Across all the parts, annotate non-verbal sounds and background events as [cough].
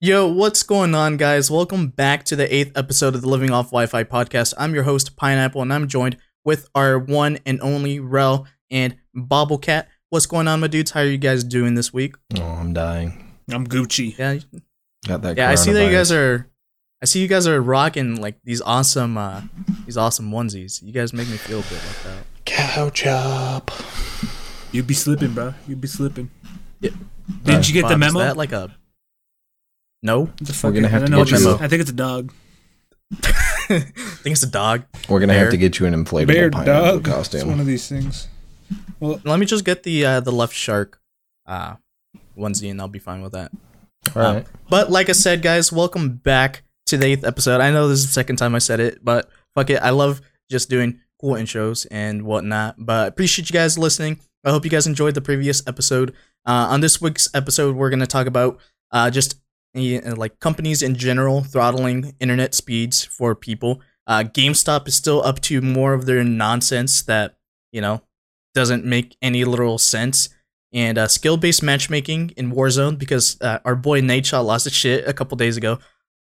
Yo, what's going on, guys? Welcome back to the eighth episode of the Living Off Wi Fi podcast. I'm your host, Pineapple, and I'm joined with our one and only Rel and Bobblecat. What's going on, my dudes? How are you guys doing this week? Oh, I'm dying. I'm Gucci. Yeah, Got that. yeah. I see that you guys are. I see you guys are rocking like these awesome, uh these awesome onesies. You guys make me feel good like that. couch up. You'd be slipping, bro. You'd be slipping. Yeah. Didn't you get the Bob, is memo? that like a? No, The We're gonna have I to get you- it's- I think it's a dog. I [laughs] think it's a dog. We're gonna Bear. have to get you an inflatable Bear pineapple dog. It's costume. one of these things. Well, let me just get the uh, the left shark, uh, onesie, and I'll be fine with that. All right. But like I said, guys, welcome back to the eighth episode. I know this is the second time I said it, but fuck it. I love just doing cool intros and whatnot. But I appreciate you guys listening. I hope you guys enjoyed the previous episode. Uh, on this week's episode, we're going to talk about uh, just like companies in general throttling internet speeds for people. Uh, GameStop is still up to more of their nonsense that, you know, doesn't make any literal sense and uh, skill-based matchmaking in Warzone because uh, our boy Nadeshot lost his shit a couple days ago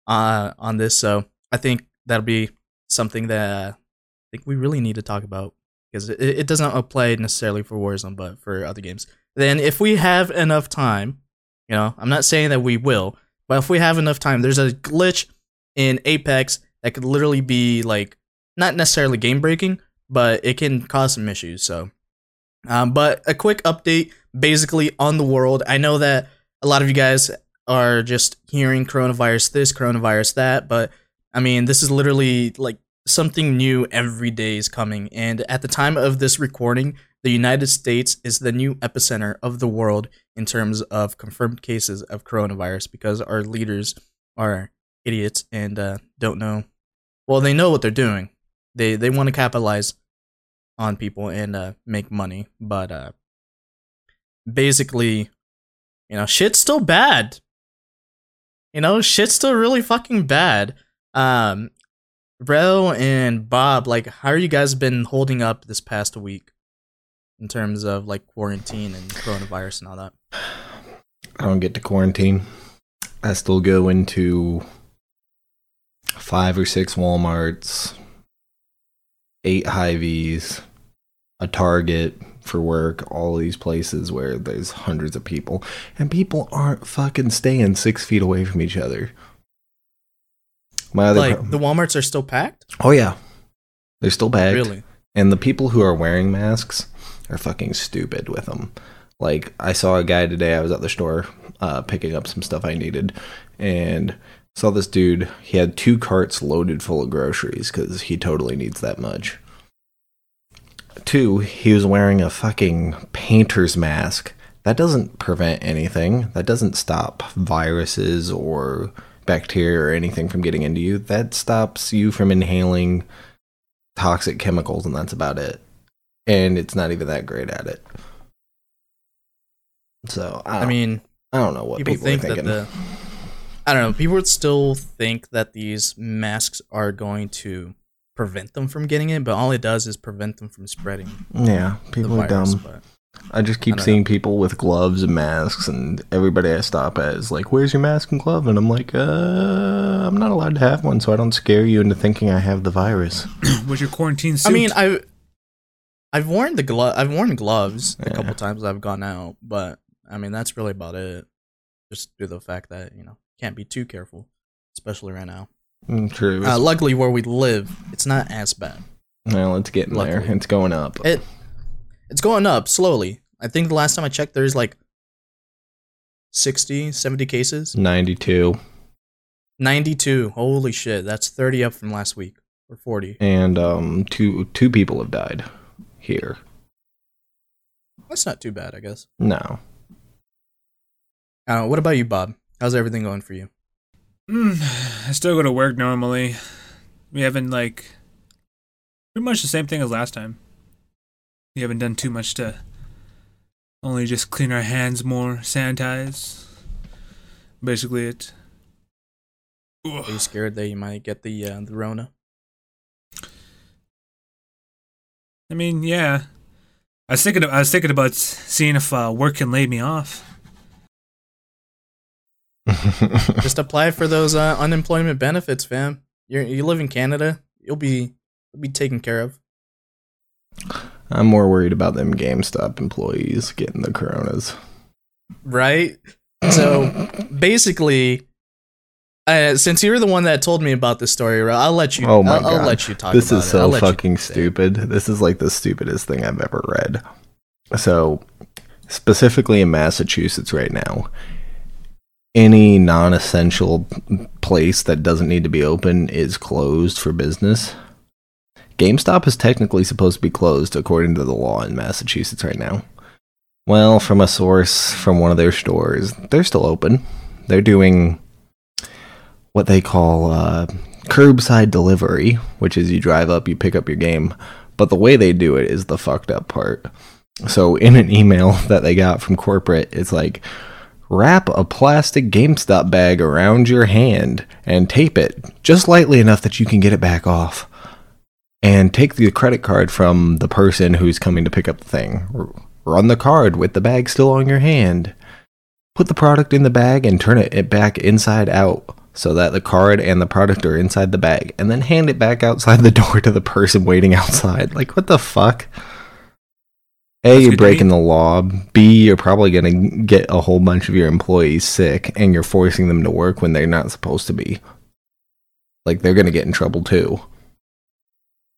uh, on this. So I think that'll be something that uh, I think we really need to talk about because it, it doesn't apply necessarily for Warzone, but for other games. Then if we have enough time, you know, I'm not saying that we will, but if we have enough time, there's a glitch in Apex that could literally be like not necessarily game breaking, but it can cause some issues. So, um, but a quick update basically on the world. I know that a lot of you guys are just hearing coronavirus this, coronavirus that, but I mean, this is literally like something new every day is coming. And at the time of this recording, the United States is the new epicenter of the world in terms of confirmed cases of coronavirus because our leaders are idiots and uh, don't know. Well, they know what they're doing. They they want to capitalize on people and uh, make money, but uh, basically, you know, shit's still bad. You know, shit's still really fucking bad. Um, Rel and Bob, like, how are you guys been holding up this past week in terms of like quarantine and coronavirus and all that? I don't get to quarantine. I still go into five or six WalMarts, eight Hy-Vees, a Target for work, all these places where there's hundreds of people, and people aren't fucking staying six feet away from each other. My other Like, pro- the WalMarts are still packed. oh yeah, they're still packed. Really? And the people who are wearing masks are fucking stupid with them. Like I saw a guy today. I was at the store uh, picking up some stuff I needed, and saw this dude. He had two carts loaded full of groceries because he totally needs that much. Two, he was wearing a fucking painter's mask. That doesn't prevent anything. That doesn't stop viruses or bacteria or anything from getting into you. That stops you from inhaling toxic chemicals, and that's about it. And it's not even that great at it. So I, I mean, I don't know what people, people, think are that thinking. the I don't know. People would still think that these masks are going to prevent them from getting it, but all it does is prevent them from spreading yeah, the people are dumb. But I just keep don't seeing people with gloves and masks, and everybody I stop at is like, "Where's your mask and glove?" And I'm like, "Uh, I'm not allowed to have one, so I don't scare you into thinking I have the virus." [coughs] What's your quarantine suit? I mean, I I've worn the glove. I've worn gloves a Yeah. couple times. I've gone out, but I mean that's really about it. Just due to the fact that you know can't be too careful, especially right now. Mm, True. Uh, luckily, where we live, it's not as bad. well, it's getting there. It's going up. It it's going up slowly. I think the last time I checked, there's like 60, 70 cases. 92, 92. Holy shit, that's 30 up from last week or 40. and um, two two people have died here. That's not too bad, I guess. No, I. What about you, Bob? How's everything going for you? Mm, I still go to work normally. We haven't like pretty much the same thing as last time. We haven't done too much to only just clean our hands more, sanitize. Basically, it. Are you scared that you might get the uh, the Rona? I mean, yeah. I was thinking. I was thinking about seeing if uh, work can lay me off. [laughs] just apply for those uh, unemployment benefits, fam. You you live in Canada, you'll be you'll be taken care of. I'm more worried about them GameStop employees getting the coronas. Right? So basically, uh, since you're the one that told me about this story, I'll let you. Oh my I'll, I'll let you talk. This about is so fucking stupid. This is like the stupidest thing I've ever read. So, specifically in Massachusetts right now, any non essential place that doesn't need to be open is closed for business. GameStop is technically supposed to be closed according to the law in Massachusetts right now. Well, from a source from one of their stores, they're still open. They're doing what they call uh, curbside delivery, which is you drive up, you pick up your game. But the way they do it is the fucked up part. So in an email [laughs] that they got from corporate, it's like wrap a plastic GameStop bag around your hand and tape it just lightly enough that you can get it back off. And take the credit card from the person who's coming to pick up the thing. Run the card with the bag still on your hand. Put the product in the bag and turn it, it back inside out so that the card and the product are inside the bag. And then hand it back outside the [laughs] door to the person waiting outside. Like, what the fuck? A, That's you're breaking the law. B, you're probably going to get a whole bunch of your employees sick and you're forcing them to work when they're not supposed to be. Like, they're going to get in trouble too.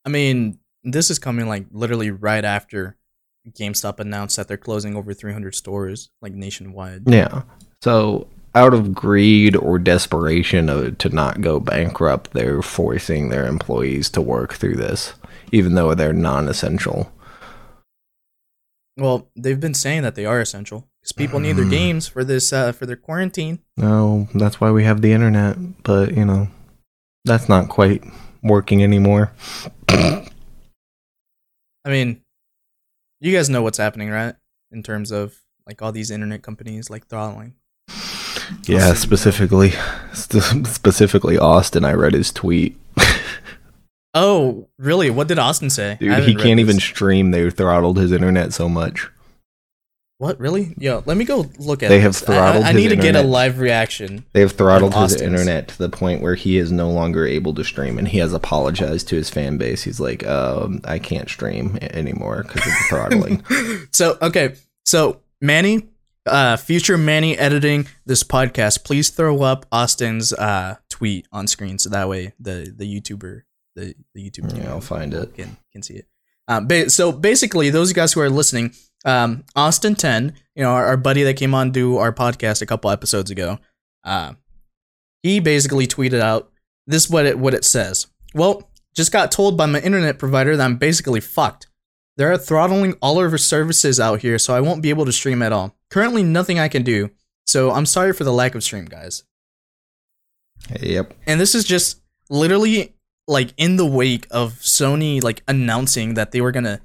I mean, this is coming like literally right after GameStop announced that they're closing over 300 stores, like nationwide. Yeah. So, out of greed or desperation of, to not go bankrupt, they're forcing their employees to work through this, even though they're non essential. Well, they've been saying that they are essential because people need their Mm. games for this uh, for their quarantine. No, that's why we have the internet, but you know, that's not quite working anymore. I mean, you guys know what's happening, right? In terms of like all these internet companies like throttling. Yeah, specifically, [laughs] specifically Austin. I read his tweet. [laughs] Oh, really? What did Austin say? Dude, he can't even this. stream. They throttled his internet so much. What really? Yo, let me go look at. They have this. I- I- throttled I, his need to get a live reaction. They have throttled his internet to the point where he is no longer able to stream, and he has apologized to his fan base. He's like, um, "I can't stream anymore because of the throttling." [laughs] So okay, so Manny, uh, future Manny editing this podcast, please throw up Austin's uh tweet on screen so that way the the YouTuber the the YouTuber Yeah, I'll find it. can can see it. Um, ba- so basically, those guys who are listening, um, Austin Ten, you know, our, our buddy that came on to our podcast a couple episodes ago, uh, he basically tweeted out this is what it what it says. Well, just got told by my internet provider that I'm basically fucked. They're throttling all of our services out here, so I won't be able to stream at all. Currently, nothing I can do. So I'm sorry for the lack of stream, guys. yep. And this is just literally like in the wake of Sony like announcing that they were gonna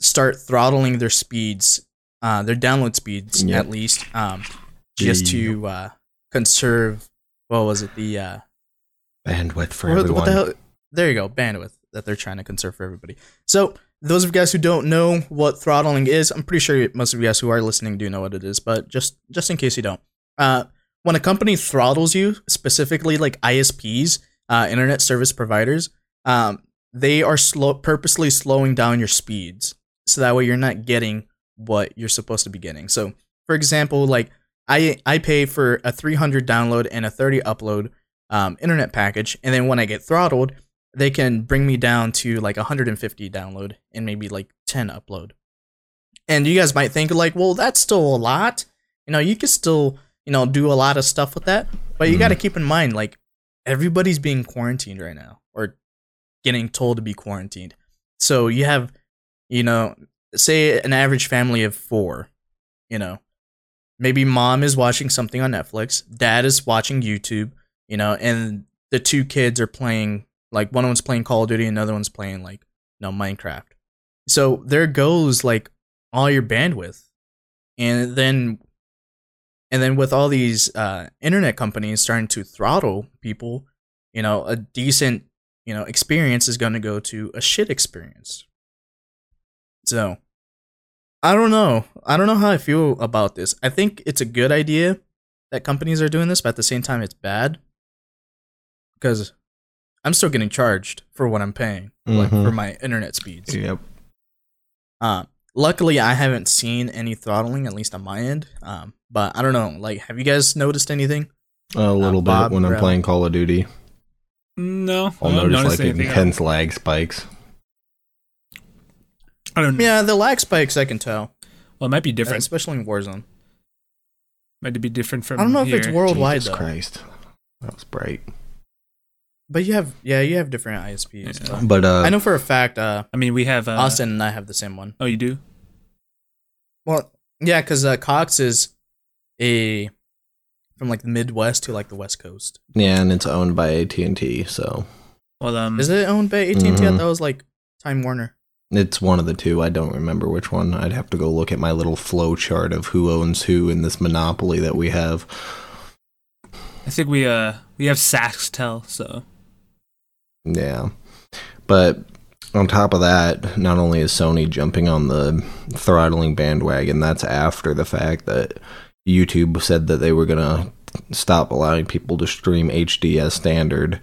start throttling their speeds, uh, their download speeds Yep. at least, um, just to uh, conserve. What was it? The uh, Bandwidth for what, everyone. what the hell? There you go, bandwidth that they're trying to conserve for everybody. So those of you guys who don't know what throttling is, I'm pretty sure most of you guys who are listening do know what it is, but just just in case you don't, uh, when a company throttles you, specifically like ISPs, uh, internet service providers, um, they are slow, purposely slowing down your speeds, so that way you're not getting what you're supposed to be getting. So, for example, like I I pay for a 300 download and a 30 upload um, internet package, and then when I get throttled, they can bring me down to like 150 download and maybe like 10 upload. And you guys might think like, well, that's still a lot. You know, you can still you know do a lot of stuff with that, but you Mhm. got to keep in mind like everybody's being quarantined right now or getting told to be quarantined. So you have, you know, say an average family of four, you know, maybe mom is watching something on Netflix, dad is watching YouTube, you know, and the two kids are playing like one them's playing Call of Duty, another one's playing like you know Minecraft. So there goes like all your bandwidth, and then and then with all these uh, internet companies starting to throttle people, you know, a decent you know experience is going to go to a shit experience. So I don't know. I don't know how I feel about this. I think it's a good idea that companies are doing this, but at the same time, it's bad because I'm still getting charged for what I'm paying, like Mhm. for my internet speeds. Yep. Uh, luckily, I haven't seen any throttling, at least on my end. Um, but I don't know. Like, have you guys noticed anything? A little bit Bob when I'm Brown. playing Call of Duty. No, I'll I notice notice like anything. intense lag spikes. I don't. Yeah, the lag spikes I can tell, Well, it might be different. especially in Warzone. might be different from. I don't know if it's worldwide Jesus though. Christ. That was bright. But you have, yeah, you have different ISPs. Yeah. but But uh I know for a fact, uh, I mean, we have. Uh, Austin and I have the same one. Oh, you do? Well, yeah, because uh, Cox is a from like the Midwest to like the West Coast. yeah, and it's owned by AT&T, so Well, um, Is it owned by AT and T? Mhm. That was like Time Warner. it's one of the two. I don't remember which one. I'd have to go look at my little flow chart of who owns who in this monopoly that we have. I think we uh we have SaskTel, so Yeah. But on top of that, not only is Sony jumping on the throttling bandwagon, that's after the fact that YouTube said that they were going to stop allowing people to stream HD as standard.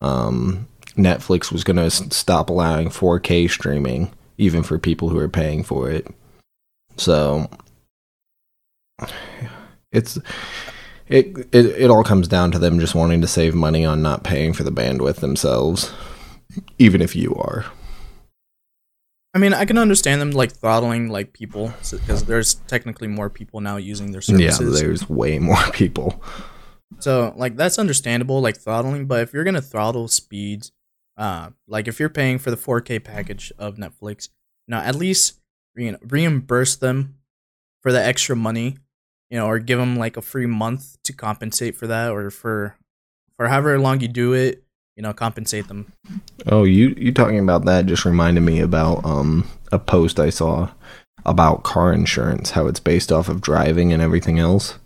Um, Netflix was going to stop allowing 4K streaming, even for people who are paying for it. So it's it, it it all comes down to them just wanting to save money on not paying for the bandwidth themselves, even if you are. I mean, I can understand them like throttling like people because there's technically more people now using their services. Yeah, there's way more [laughs] people. So like that's understandable, like throttling. But if you're gonna throttle speeds, uh, like if you're paying for the 4K package of Netflix, now at least you know, reimburse them for the extra money, you know, or give them like a free month to compensate for that, or for for however long you do it, you know, compensate them. Oh, you you talking about that just reminded me about um a post I saw about car insurance, how it's based off of driving and everything else.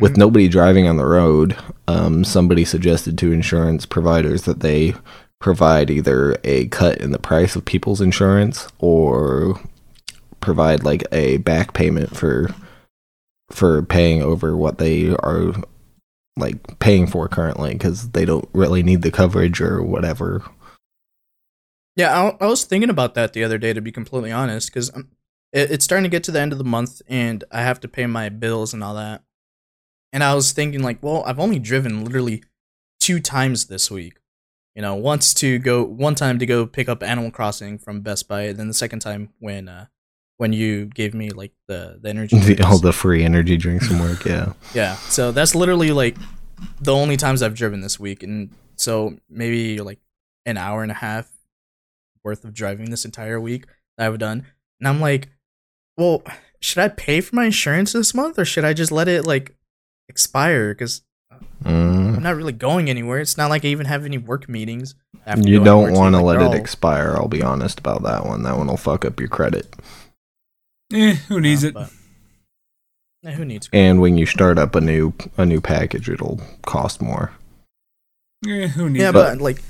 With nobody driving on the road, um, somebody suggested to insurance providers that they provide either a cut in the price of people's insurance or provide like a back payment for for paying over what they are like paying for currently because they don't really need the coverage or whatever. Yeah, I, I was thinking about that the other day, to be completely honest, because it, it's starting to get to the end of the month and I have to pay my bills and all that. And I was thinking, like, well, I've only driven literally two times this week. You know, once to go, one time to go pick up Animal Crossing from Best Buy, and then the second time when, uh, when you gave me like the the energy. [laughs] The, all the free energy drinks from work, yeah. [laughs] Yeah, so that's literally like the only times I've driven this week, and so maybe like an hour and a half worth of driving this entire week that I've done, and I'm like, well, should I pay for my insurance this month, or should I just let it like expire? Because Mm. I'm not really going anywhere. It's not like I even have any work meetings. You don't want to like, let it all- expire. I'll be honest about that one. That one will fuck up your credit. Eh, who needs uh, it? but- Yeah, who needs? And when you start up a new a new package, it'll cost more. Eh, who needs Yeah, it? but like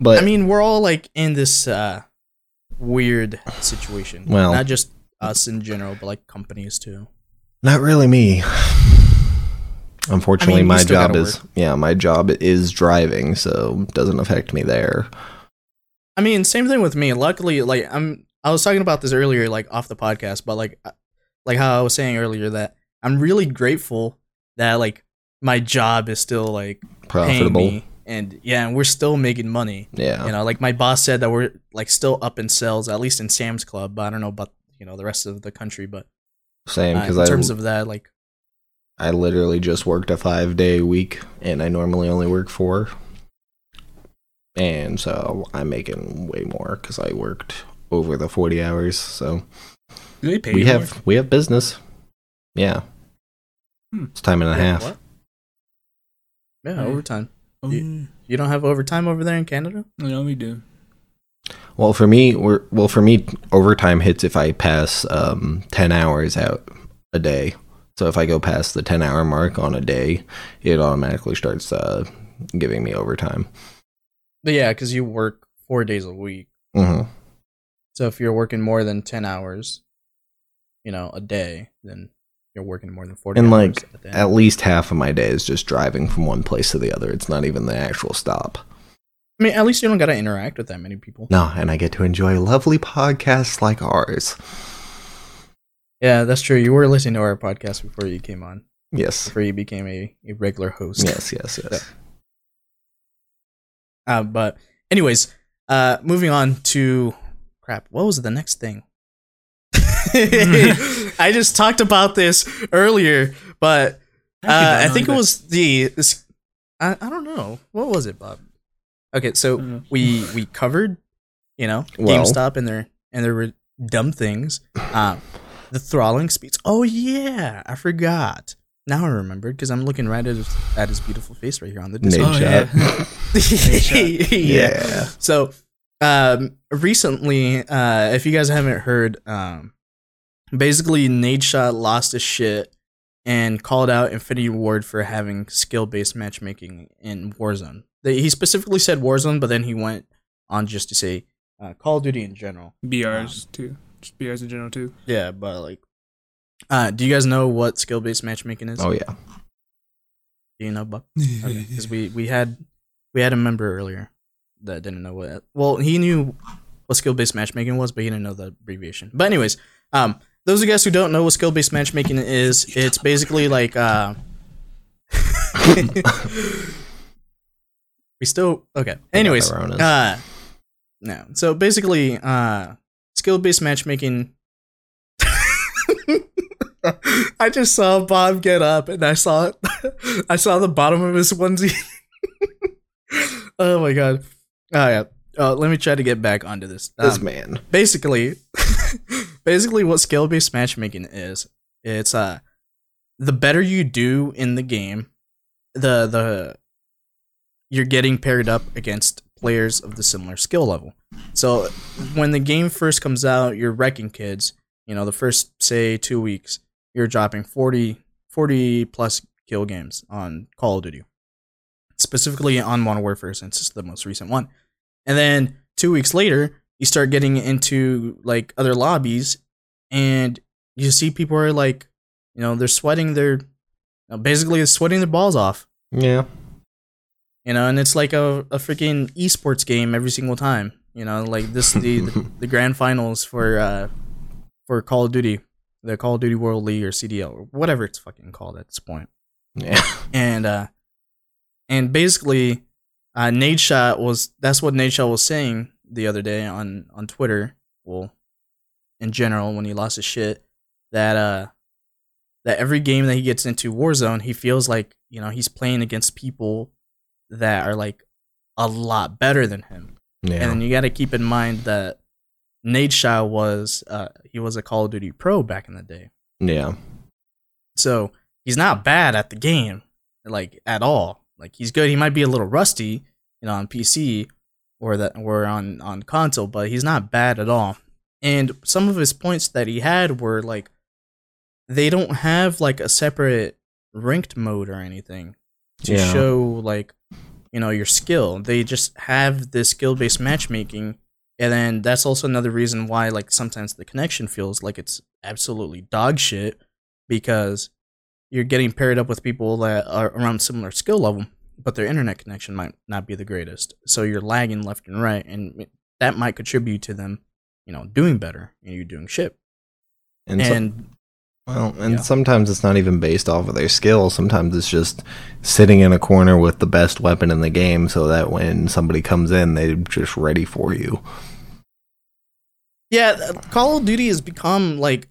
But I mean, we're all like in this uh, weird situation. Well- not just us in general, but like companies too. not really me. Unfortunately, I mean, my job gotta is yeah, my job is driving, so doesn't affect me there. I mean, same thing with me. Luckily, like I'm, I was talking about this earlier, like off the podcast, but like, uh, like how I was saying earlier that I'm really grateful that like my job is still like Profitable. and yeah, and we're still making money. Yeah. You know, like my boss said that we're like still up in sales, at least in Sam's Club. But I don't know about you know the rest of the country, but Same uh, because in I terms of that, like I literally just worked a five day week, and I normally only work four. And so I'm making way more because I worked over the forty hours. So they pay we you have more? we have business. Yeah, Hmm. it's time and a Yeah, half. what? Yeah, Right. overtime. Oh, You don't have overtime over there in Canada? no, we do. Well, for me, we're well for me. Overtime hits if I pass um, ten hours out a day. So if I go past the ten hour mark on a day, it automatically starts uh, giving me overtime. But yeah, because you work four days a week. hmm So if you're working more than ten hours, you know, a day, then you're working more than forty. And hours like at least half of my day is just driving from one place to the other. It's not even the actual stop. I mean, at least you don't gotta interact with that many people. No, and I get to enjoy lovely podcasts like ours. Yeah, that's true. You were listening to our podcast before you came on. Yes. Before you became a, a regular host. Yes, yes, [laughs] yes. Uh, but anyways, uh, moving on to crap. What was the next thing? [laughs] [laughs] I just talked about this earlier, but uh, I think it was the this. I, I don't know what was it, Bob. Okay, so we we covered, you know, Well- GameStop and their and their re- dumb things. Um, the throttling speeds. Oh yeah, I forgot. Now I remembered because I'm looking right at his, at his beautiful face right here on the Nate Discord. Oh, shot. [laughs] yeah. Yeah. So, um, recently, uh, if you guys haven't heard, um, basically Nadeshot lost his shit and called out Infinity Ward for having skill-based matchmaking in Warzone. They- He specifically said Warzone, but then he went on just to say uh, Call of Duty in general. BRs too. Just BRs in general too. Yeah, but like, uh, do you guys know what skill-based matchmaking is? Oh yeah. Do you know, Buck? [laughs] because we we had we had a member earlier that didn't know what. Well, he knew what skill based matchmaking was, but he didn't know the abbreviation. But anyways, um, those of you guys who don't know what skill based matchmaking is, it's basically like uh. [laughs] we still okay. Anyways, uh, no. So basically, uh, skill based matchmaking. [laughs] I just saw Bob get up, and I saw [laughs] I saw the bottom of his onesie. oh my god! Oh yeah. Uh, let me try to get back onto this. This Um, man. basically, [laughs] basically, what skill based matchmaking is, it's uh, the better you do in the game, the the you're getting paired up against players of the similar skill level. So when the game first comes out, you're wrecking kids. You know, the first say two weeks, you're dropping 40, 40 plus kill games on Call of Duty, specifically on Modern Warfare since it's the most recent one. And then two weeks later, you start getting into like other lobbies, and you see people are like, you know, they're sweating their, you know, basically sweating their balls off Yeah. you know, and it's like a, a freaking esports game every single time. You know, like this the the, [laughs] the grand finals for uh for Call of Duty, the Call of Duty World League or CDL or whatever it's fucking called at this point. Yeah. And uh and basically uh Nadeshot was that's what Nadeshot was saying the other day on on Twitter, well in general when he lost his shit that uh that every game that he gets into Warzone, he feels like, you know, he's playing against people that are like a lot better than him. Yeah. And you got to keep in mind that Nade was uh he was a Call of Duty pro back in the day. yeah. So, he's not bad at the game like at all. Like he's good. He might be a little rusty, you know, on PC or that or on on console, but he's not bad at all. And some of his points that he had were like they don't have like a separate ranked mode or anything to Yeah. show like you know your skill. They just have this skill based matchmaking, and then that's also another reason why like sometimes the connection feels like it's absolutely dog shit because you're getting paired up with people that are around similar skill level, but their internet connection might not be the greatest. So you're lagging left and right, and that might contribute to them, you know, doing better and you're doing shit. And, so- well, and yeah. sometimes it's not even based off of their skill. Sometimes it's just sitting in a corner with the best weapon in the game, so that when somebody comes in, they're just ready for you. Yeah, Call of Duty has become like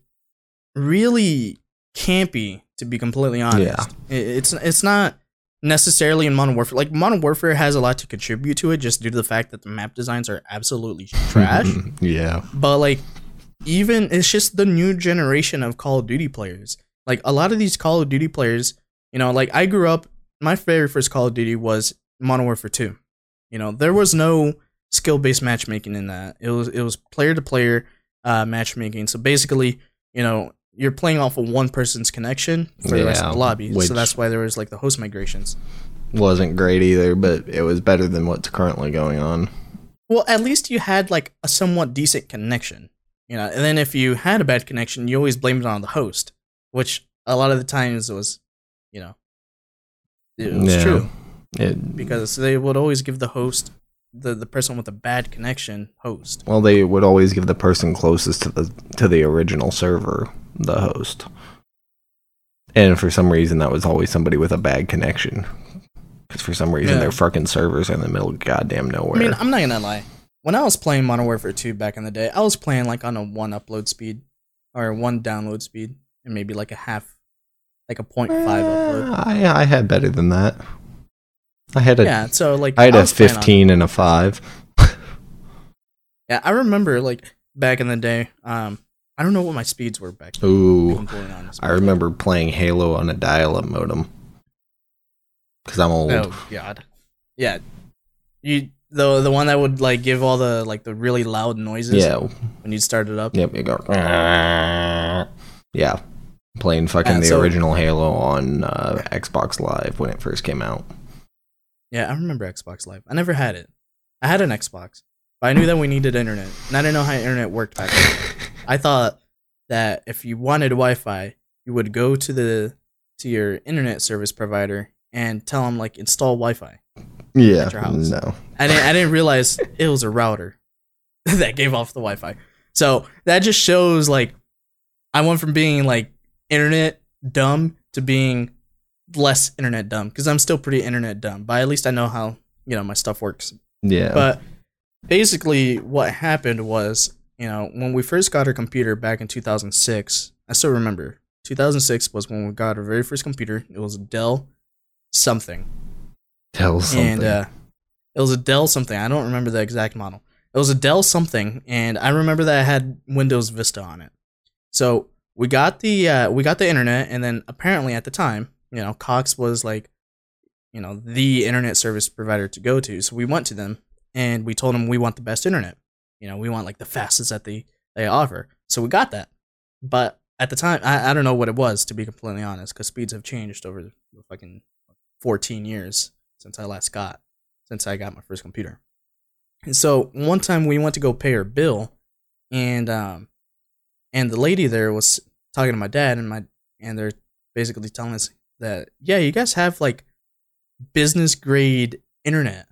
really campy to be completely honest. Yeah. It's it's not necessarily in Modern Warfare. Like Modern Warfare has a lot to contribute to it just due to the fact that the map designs are absolutely [laughs] trash. yeah. but like even it's just the new generation of Call of Duty players. Like a lot of these Call of Duty players, you know, like I grew up my very first Call of Duty was Modern Warfare 2. You know, there was no skill-based matchmaking in that. It was it was player to player uh matchmaking. So basically, you know, you're playing off of one person's connection for the rest of the lobby. which- So that's why there was like the host migrations. Wasn't great either, but it was better than what's currently going on. Well, at least you had like a somewhat decent connection, you know. And then if you had a bad connection, you always blamed it on the host, which a lot of the times it was, you know, it was Yeah. true It, because they would always give the host, the the person with a bad connection, host. well, they would always give the person closest to the to the original server the host, and for some reason that was always somebody with a bad connection. Because for some reason Yeah. their fucking servers are in the middle of goddamn nowhere. I mean, I'm not gonna lie. When I was playing Modern Warfare 2 back in the day, I was playing like on a one upload speed or one download speed, and maybe like a half, like a 0.5 upload. I I had better than that. I had a I Yeah, so like I had a playing on- 15 and a 5. [laughs] Yeah, I remember like back in the day. Um, I don't know what my speeds were back. Then, Ooh. I remember playing Halo on a dial-up modem. Cuz I'm old. Oh God. Yeah. You the the one that would like give all the like the really loud noises yeah. when you start it up. Yep, you go. Yeah. Playing fucking Yeah, the so- original Halo on uh, Xbox Live when it first came out. Yeah, I remember Xbox Live. I never had it. I had an Xbox, but I knew that we needed internet, and I didn't know how internet worked back then. [laughs] I thought that if you wanted Wi-Fi, you would go to the to your internet service provider and tell them like install Wi-Fi. Yeah. At your house. No. I didn't I didn't realize [laughs] it was a router [laughs] that gave off the Wi-Fi. So that just shows like I went from being like internet dumb to being less internet dumb because I'm still pretty internet dumb, but at least I know how you know my stuff works. Yeah. But basically, what happened was you know when we first got our computer back in 2006, I still remember 2006 was when we got our very first computer. It was a Dell something Tell something. and uh, it was a Dell something. I don't remember the exact model. It was a Dell something, and I remember that it had Windows Vista on it. So we got the uh, we got the internet, and then apparently at the time, you know, Cox was like, you know, the internet service provider to go to. So we went to them and we told them we want the best internet. You know, we want like the fastest that they they offer. So we got that, but at the time, I, I don't know what it was to be completely honest, because speeds have changed over the fucking 14 years since I last got since I got my first computer. And so one time we went to go pay our bill, and um, and the lady there was talking to my dad, and my and they're basically telling us that yeah, you guys have like business grade internet,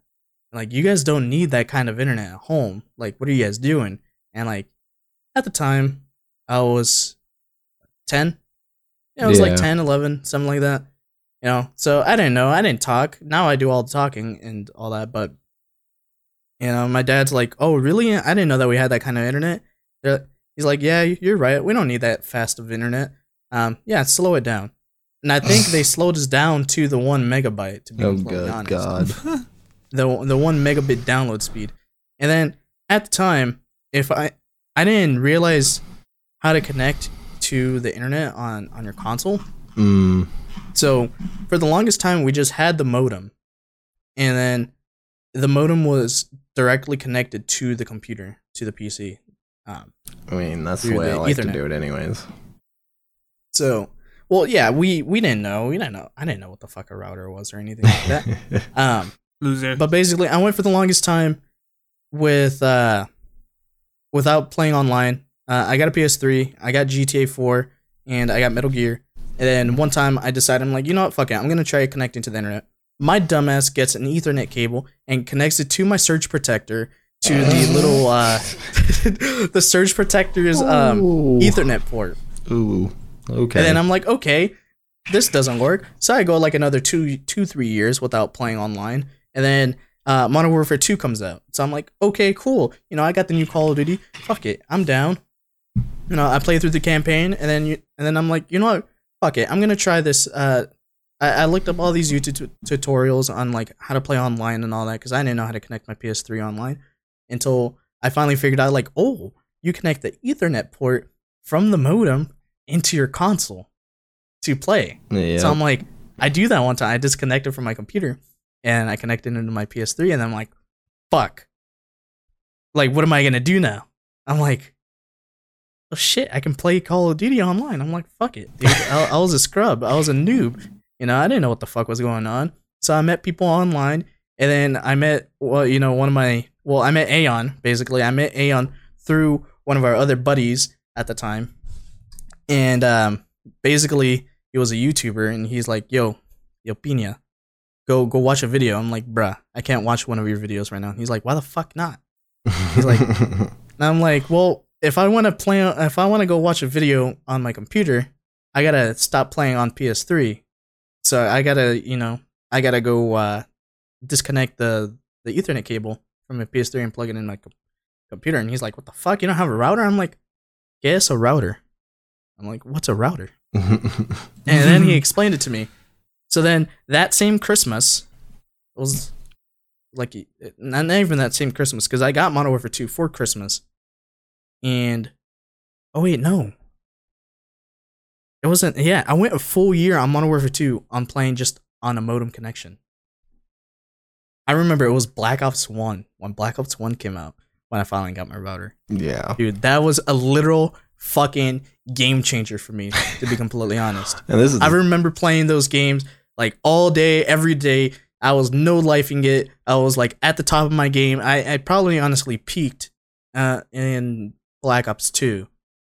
like you guys don't need that kind of internet at home. Like, what are you guys doing? And like at the time, I was ten. Yeah, I was like Yeah. 10, 11, something like that. You know, so I didn't know. I didn't talk. Now I do all the talking and all that. But you know, my dad's like, "Oh, really? I didn't know that we had that kind of internet." They're- He's like, "Yeah, you're right. We don't need that fast of internet. Um, yeah, slow it down." And I think they [sighs] slowed us down to the one megabyte. To be oh completely good honest, god. [laughs] [laughs] the the one megabit download speed. And then at the time, if I I didn't realize how to connect to the internet on on your console. Mm, So for the longest time, we just had the modem, and then the modem was directly connected to the computer to the PC. Um, I mean, that's the Through way I the like to do it anyways. so well, yeah, we we didn't know. We didn't know. I didn't know what the fuck a router was or anything like that. [laughs] Um, Loser. but basically i went for the longest time with uh without playing online uh, i got a ps3 i got gta 4 and i got metal gear and then one time i decided i'm like you know what fuck it i'm gonna try connecting to the internet my dumbass gets an ethernet cable and connects it to my surge protector to the little uh [laughs] the surge protector's um Ooh. ethernet port Ooh. Okay. and then I'm like, okay, this doesn't work. So I go like another two, two, three years without playing online, and then uh, Modern Warfare Two comes out. So I'm like, okay, cool. You know, I got the new Call of Duty. Fuck it, I'm down. You know, I play through the campaign, and then you, and then I'm like, you know what? Fuck it, I'm gonna try this. Uh, I, I looked up all these YouTube tu- tutorials on like how to play online and all that because I didn't know how to connect my PS3 online until I finally figured out like, oh, you connect the Ethernet port from the modem into your console to play. yeah. So I'm like, I do that one time. I disconnected from my computer and I connected into my PS3, and I'm like, fuck. Like, what am I gonna do now? I'm like, oh shit, I can play Call of Duty online. I'm like, fuck it, dude. I, I was a scrub. I was a noob. You know, I didn't know what the fuck was going on. So I met people online, and then I met, well, you know, one of my, well, I met Aeon. Basically, I met Aeon through one of our other buddies at the time, and um, basically he was a YouTuber, and he's like, "Yo, yo, Pina, go go watch a video." I'm like, "Bruh, I can't watch one of your videos right now." He's like, "Why the fuck not?" He's like, [laughs] And I'm like, "Well, if I want to play, if I want to go watch a video on my computer, I gotta stop playing on PS3. So I gotta, you know, I gotta go uh, disconnect the the Ethernet cable from my PS3 and plug it in my com- computer." And he's like, "What the fuck? You don't have a router?" I'm like, "Guess a router." I'm like, "What's a router?" [laughs] And then he explained it to me. So then that same Christmas was like not even that same Christmas because I got Modern Warfare 2 for Christmas. And oh wait, no. It wasn't yeah, I went a full year on Modern Warfare 2 on playing just on a modem connection. I remember it was Black Ops 1 when Black Ops 1 came out when I finally got my router. yeah. Dude, that was a literal fucking game changer for me, to be completely honest. [laughs] And this is I remember playing those games like all day, every day. I was no lifing it. I was like at the top of my game. I, I probably honestly peaked uh, in Black Ops 2.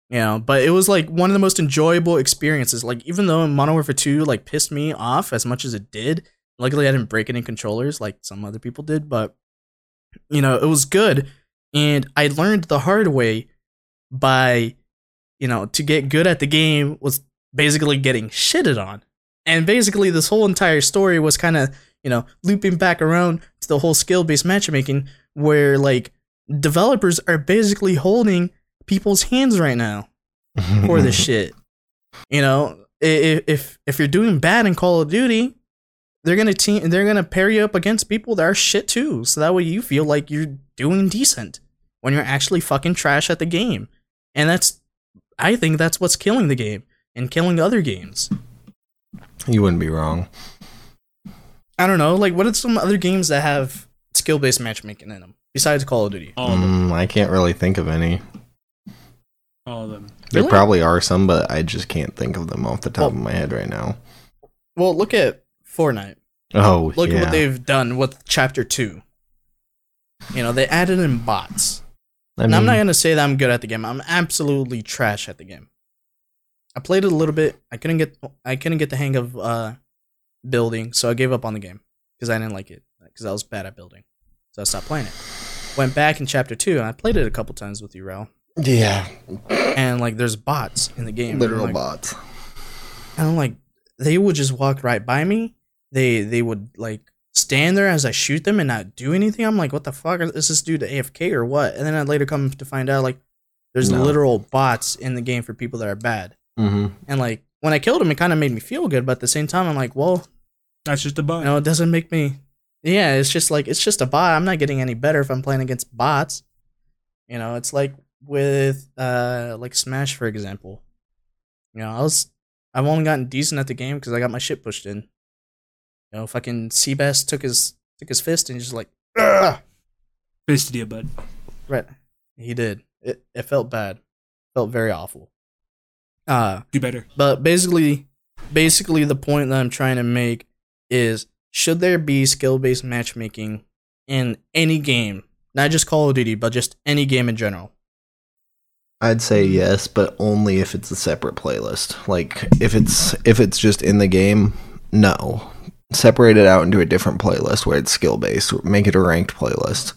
You know, but it was like one of the most enjoyable experiences. Like even though Modern Warfare 2 like pissed me off as much as it did, luckily I didn't break any controllers like some other people did, but you know, it was good. And I learned the hard way by you know, to get good at the game was basically getting shitted on. And basically, this whole entire story was kind of, you know, looping back around to the whole skill based matchmaking where, like, developers are basically holding people's hands right now [laughs] for this shit. You know, if, if if you're doing bad in Call of Duty, they're gonna team they're gonna pair you up against people that are shit too. So that way you feel like you're doing decent when you're actually fucking trash at the game. And that's I think that's what's killing the game and killing other games. You wouldn't be wrong. I don't know, like what are some other games that have skill based matchmaking in them besides Call of Duty? All of them. Mm, I can't really think of any. All of them. There Really? probably are some, but I just can't think of them off the top Well- of my head right now. Well, look at Fortnite. Oh, Look yeah. at what they've done with Chapter Two. You know, they added in bots. I and I'm not gonna say that I'm good at the game. I'm absolutely trash at the game. I played it a little bit. I couldn't get I couldn't get the hang of uh building, so I gave up on the game because I didn't like it because I was bad at building. So I stopped playing it. Went back in chapter two and I played it a couple times with you, Rel. yeah, And like, there's bots in the game. literal like, bots. And I'm like, they would just walk right by me. They they would like stand there as I shoot them and not do anything. I'm like, what the fuck? Is this dude AFK or what? And then I later come to find out like there's No. literal bots in the game for people that are bad. hmm And like when I killed him, it kind of made me feel good, but at the same time, I'm like, well, That's just a bot. you know, it doesn't make me. Yeah, it's just like it's just a bot. I'm not getting any better if I'm playing against bots. You know, it's like with uh like Smash for example. You know, I was I've only gotten decent at the game because I got my shit pushed in. You know, fucking Seabass took his took his fist and just like Ugh! Fisted you, bud. right. He did. It it felt bad. Felt very awful. Uh Do better. but basically, basically the point that I'm trying to make is should there be skill based matchmaking in any game, not just Call of Duty, but just any game in general? I'd say yes, but only if it's a separate playlist. Like if it's if it's just in the game, no. Separate it out into a different playlist where it's skill based. Make it a ranked playlist.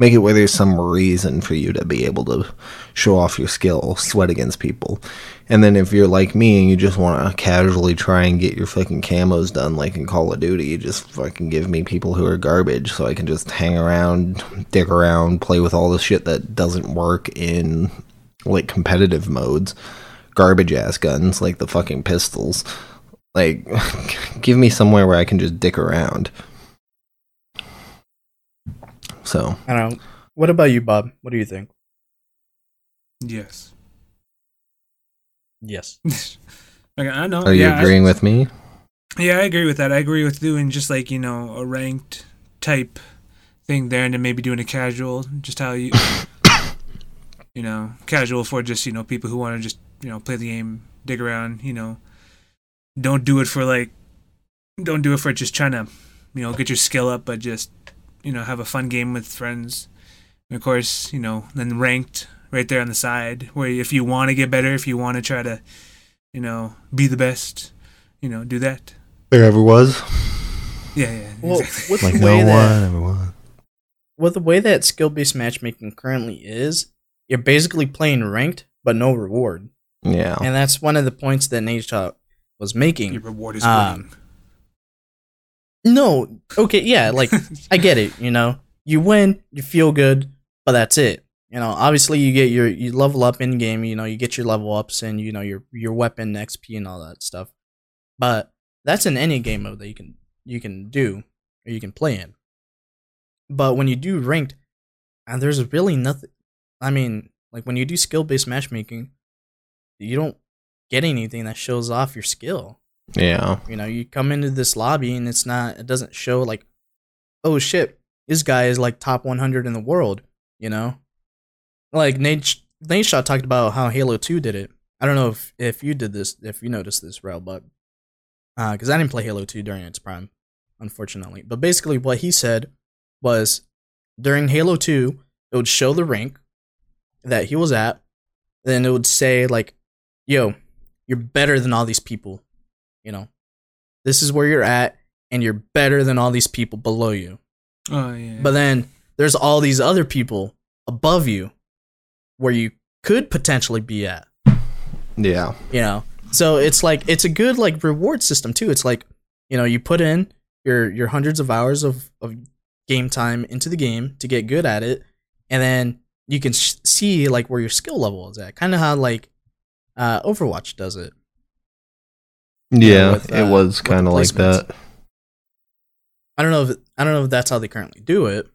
Make it where there's some reason for you to be able to show off your skill, sweat against people. And then if you're like me and you just want to casually try and get your fucking camos done like in Call of Duty, you just fucking give me people who are garbage so I can just hang around, dick around, play with all the shit that doesn't work in like competitive modes, garbage ass guns like the fucking pistols. Like, [laughs] give me somewhere where I can just dick around. So, I don't know. What about you, Bob? What do you think? Yes. Yes. [laughs] okay, I know. are you yeah, I- agreeing with me? Yeah, I agree with that. I agree with doing just like, you know, a ranked type thing there and then maybe doing a casual, just how you [coughs] you know, casual for just, you know, people who want to just, you know, play the game, dig around, you know. Don't do it for like don't do it for just trying to, you know, get your skill up, but just, you know, have a fun game with friends. And of course, you know, then ranked right there on the side where if you want to get better, if you want to try to, you know, be the best, you know, do that. There ever was. Yeah, yeah. Well, exactly. with [laughs] Like the no way that one ever was. with the way that skill based matchmaking currently is, you're basically playing ranked but no reward, Yeah. and that's one of the points that Nadeshot was making. Your reward is Um, winning. No, okay, yeah, like [laughs] I get it. You know, you win, you feel good, but that's it. You know, obviously you get your you level up in game. You know, you get your level ups and you know your your weapon XP and all that stuff. But that's in any game mode that you can you can do or you can play in. But when you do ranked, and there's really nothing. I mean, like when you do skill based matchmaking, you don't get anything that shows off your skill. yeah. You know, you come into this lobby and it's not, it doesn't show like, oh shit, this guy is like top 100 in the world, you know? Like Nate, Nadeshot talked about how Halo 2 did it. I don't know if, if you did this, if you noticed this, Rel, but, uh, cause I didn't play Halo 2 during its prime, unfortunately. But basically what he said was during Halo 2, it would show the rank that he was at, then it would say like, yo, you're better than all these people you know? This is where you're at and you're better than all these people below you. Oh yeah. but then there's all these other people above you where you could potentially be at. Yeah. you know? So it's like it's a good like reward system too. It's like you know you put in your your hundreds of hours of of game time into the game to get good at it and then you can sh- see like where your skill level is at. Kind of how like uh overwatch does it Yeah. with, it uh, was kind of like that. i don't know if i don't know if that's how they currently do it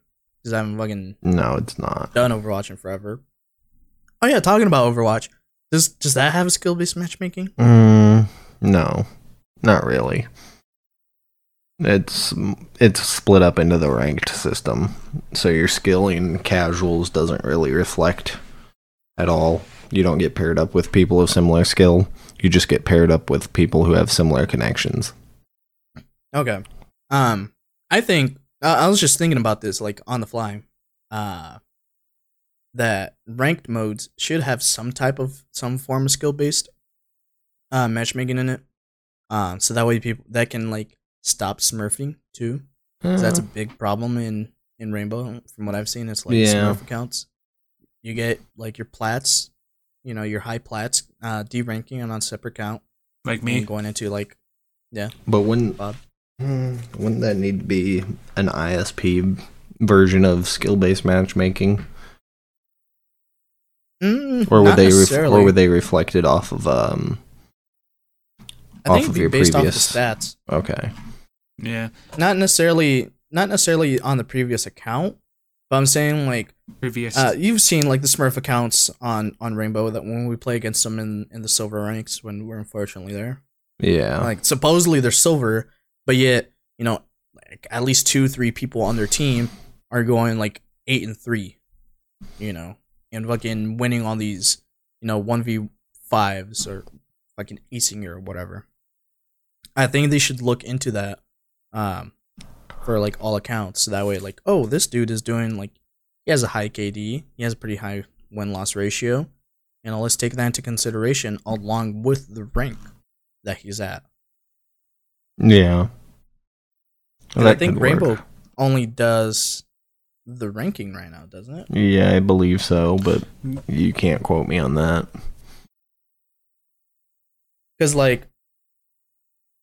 because i haven't fucking No, it's not. done overwatch in forever oh yeah talking about overwatch does does that have a skill-based matchmaking Mm, no, not really. It's it's split up into the ranked system, so your skill in casuals doesn't really reflect at all. You don't get paired up with people of similar skill. You just get paired up with people who have similar connections. Okay. Um, I think I I was just thinking about this like on the fly. Uh, that ranked modes should have some type of some form of skill based uh matchmaking in it. Um, so that way people that can like stop smurfing too. that's a big problem in in Rainbow. From what I've seen, it's like Yeah. Smurf accounts. You get like your plats, you know, your high plats, uh, deranking and on separate count, like and me. going into like yeah but wouldn't Bob. Hmm, wouldn't that need to be an ISP version of skill based matchmaking, Mm, or would they ref- or would they reflect it off of um? I off think of your based previous- off the stats, Okay. Yeah. not necessarily not necessarily on the previous account. But I'm saying like Previous. uh, you've seen like the Smurf accounts on on Rainbow that when we play against them in in the silver ranks when we're unfortunately there, Yeah. like supposedly they're silver, but yet you know like at least two three people on their team are going like eight and three, you know, and fucking winning on these you know one v fives or fucking acing or whatever. I think they should look into that, um, for like all accounts. So that way, like, oh, this dude is doing like he has a high KD, he has a pretty high win loss ratio, and let's take that into consideration along with the rank that he's at. Yeah. 'Cause I think Rainbow work. only does the ranking right now, doesn't it? Yeah, I believe so, but you can't quote me on that. Because like,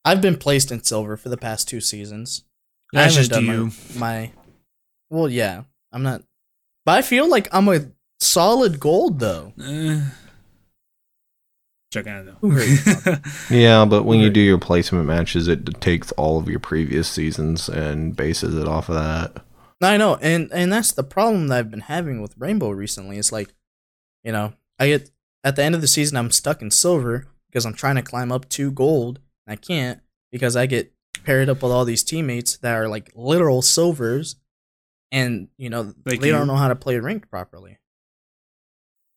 I've been placed in silver for the past two seasons. I That's haven't just done my- you. My, well, yeah, I'm not, but I feel like I'm a solid gold though. Uh, check out though. Yeah, but when you do your placement matches, it takes all of your previous seasons and bases it off of that. I know, and and that's the problem that I've been having with Rainbow recently. It's like, you know, I get at the end of the season, I'm stuck in silver because I'm trying to climb up to gold. And I can't because I get paired up with all these teammates that are like literal silvers, and you know Like they you. don't know how to play ranked properly.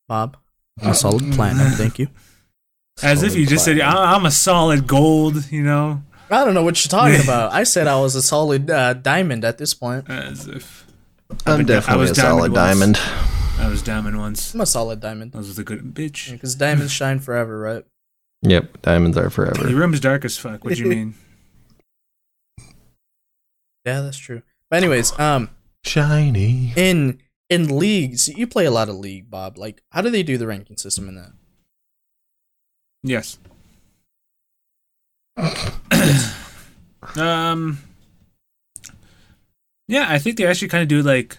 Bob, I'm a solid platinum, thank you. As if you just said, platinum. "I- "I'm a solid gold," you know. I don't know what you're talking [laughs] about. I said I was a solid uh, diamond at this point. As if I'm been- I definitely was a solid diamond diamond. I was diamond once. I'm a solid diamond I was a good bitch. because diamonds shine forever, right? Yep, diamonds are forever. Your room's dark as fuck. What do you [laughs] mean? Yeah, that's true. But anyways, um, Shiny. in in leagues, you play a lot of league, Bob. Like, how do they do the ranking system in that? Yes. [coughs] um. Yeah, I think they actually kind of do like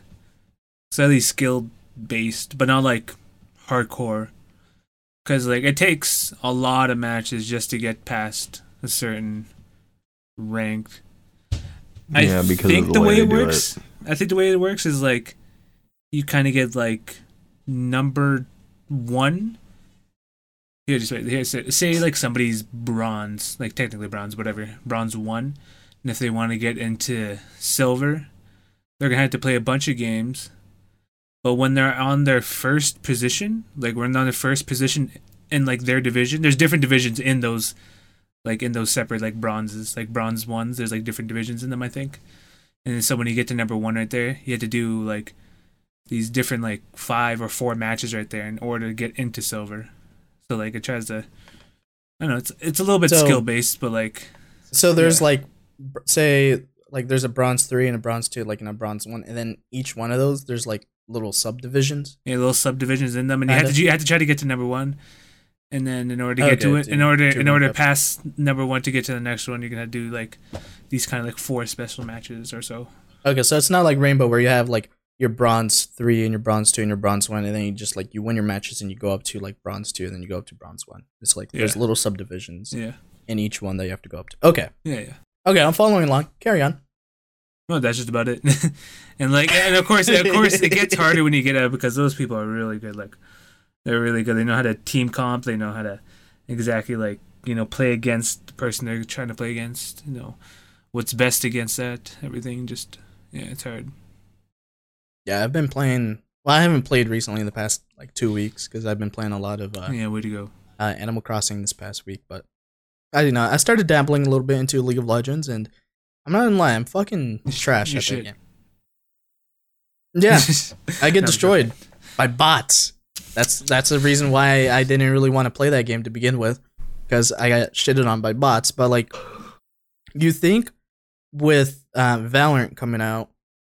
slightly skill based, but not like hardcore. Because like it takes a lot of matches just to get past a certain rank. I Yeah, because think the the way way it works. I think the way it works is like you kind of get like number one. Here, just wait. Here, say, say like somebody's bronze, like technically bronze, whatever, bronze one, and if they want to get into silver, they're gonna have to play a bunch of games. But when they're on their first position, like when they're on the first position in like their division, there's different divisions in those, like in those separate like bronzes, like bronze ones. There's like different divisions in them, I think. And then so when you get to number one right there, you have to do like these different like five or four matches right there in order to get into silver. So like it tries to, I don't know, it's it's a little bit So- skill based, but like So there's Yeah. like, say, like there's a bronze three and a bronze two, like in a bronze one, and then each one of those there's like little subdivisions. yeah, little subdivisions in them, and you Kinda. to you have to try to get to number one, and then in order to oh, get to it, to- in order to in order to pass number one to get to the next one, you're gonna do like these kind of like four special matches or so. Okay, so it's not like Rainbow where you have like your bronze three and your bronze two and your bronze one, and then you just like you win your matches and you go up to like bronze two and then you go up to bronze one. It's like there's little subdivisions Yeah, in each one that you have to go up to. Okay, yeah, yeah. okay, I'm following along. Carry on. No, that's just about it. [laughs] and like, and of course, of course, it gets harder when you get out because those people are really good. Like, they're really good. They know how to team comp. They know how to exactly like you know play against the person they're trying to play against. You know what's best against that. Everything just yeah, it's hard. Yeah, I've been playing. Well, I haven't played recently in the past like two weeks because I've been playing a lot of uh, yeah, way to go. uh, Animal Crossing this past week. But I you know I started dabbling a little bit into League of Legends, and I'm not gonna lie, I'm fucking [laughs] trash at that game. Yeah, [laughs] I get destroyed by bots. That's that's the reason why I didn't really want to play that game to begin with, because I got shitted on by bots. But like, you think with uh, Valorant coming out,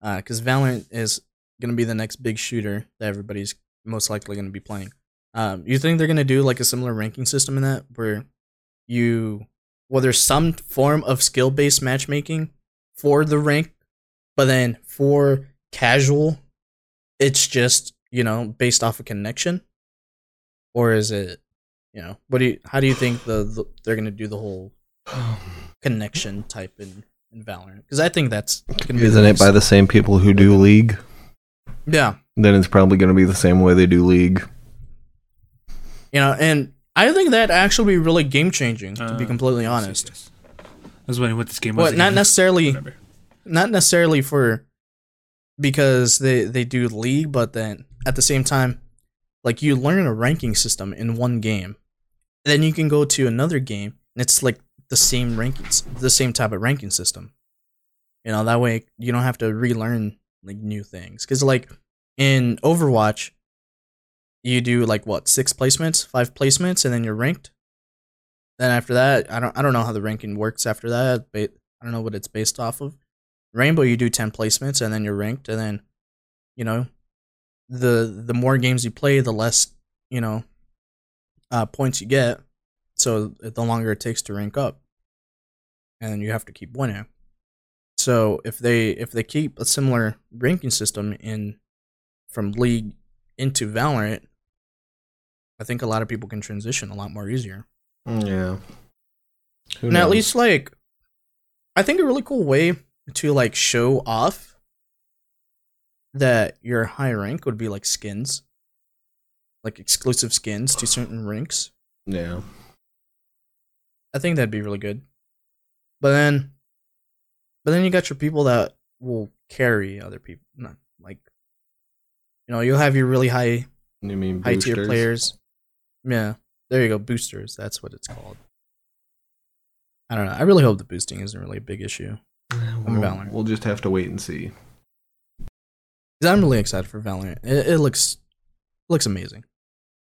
because Valorant is gonna be the next big shooter that everybody's most likely gonna be playing. Um, you think they're gonna do like a similar ranking system in that, where you, well, there's some form of skill based matchmaking for the rank, but then for casual, it's just you know based off a connection, or is it, you know, what do you? How do you think the, the they're gonna do the whole [sighs] connection type in in Valorant? Because I think that's gonna be Isn't the it by the same people who do League? yeah, Then it's probably going to be the same way they do League. you know, and I think that actually be really game changing. To be Uh, completely honest, yes, yes. I was wondering what this game was. but not necessarily. Whatever. not necessarily for because they they do league but then at the same time like you learn a ranking system in one game then you can go to another game and it's like the same rankings the same type of ranking system. You know that way you don't have to relearn like new things. Because like in overwatch you do like what six placements five placements and then you're ranked? Then after that i don't i don't know how the ranking works after that but i don't know what it's based off of. Rainbow, you do ten placements and then you're ranked, and then, you know, the the more games you play, the less you know, uh, points you get. So the longer it takes to rank up, and you have to keep winning. So if they if they keep a similar ranking system in from League into Valorant, I think a lot of people can transition a lot more easier. Yeah. Who And at least like I think a really cool way to like show off that you're high rank would be like skins. Like exclusive skins to certain ranks. Yeah. I think that'd be really good. But then but then you got your people that will carry other people. Not like you know, you'll have your really high You mean high tier players. Yeah. There you go, boosters, that's what it's called. I don't know. I really hope the boosting isn't really a big issue. We'll, we'll just have to wait and see. 'Cause I'm really excited for Valorant. It, it looks looks amazing.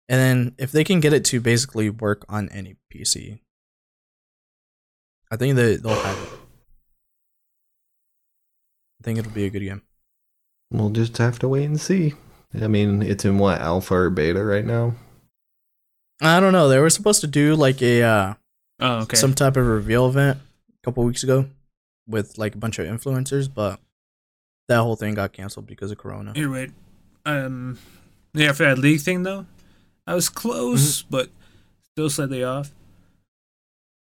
And then if they can get it to basically work on any PC, I think they they'll have it. I think it'll be a good game. We'll just have to wait and see. I mean, it's in what alpha or beta right now. I don't know. They were supposed to do like a uh, Oh, okay. some type of reveal event a couple weeks ago with like a bunch of influencers, but that whole thing got canceled because of Corona. Here, wait. Um, yeah, for that league thing though, I was close, but still slightly off.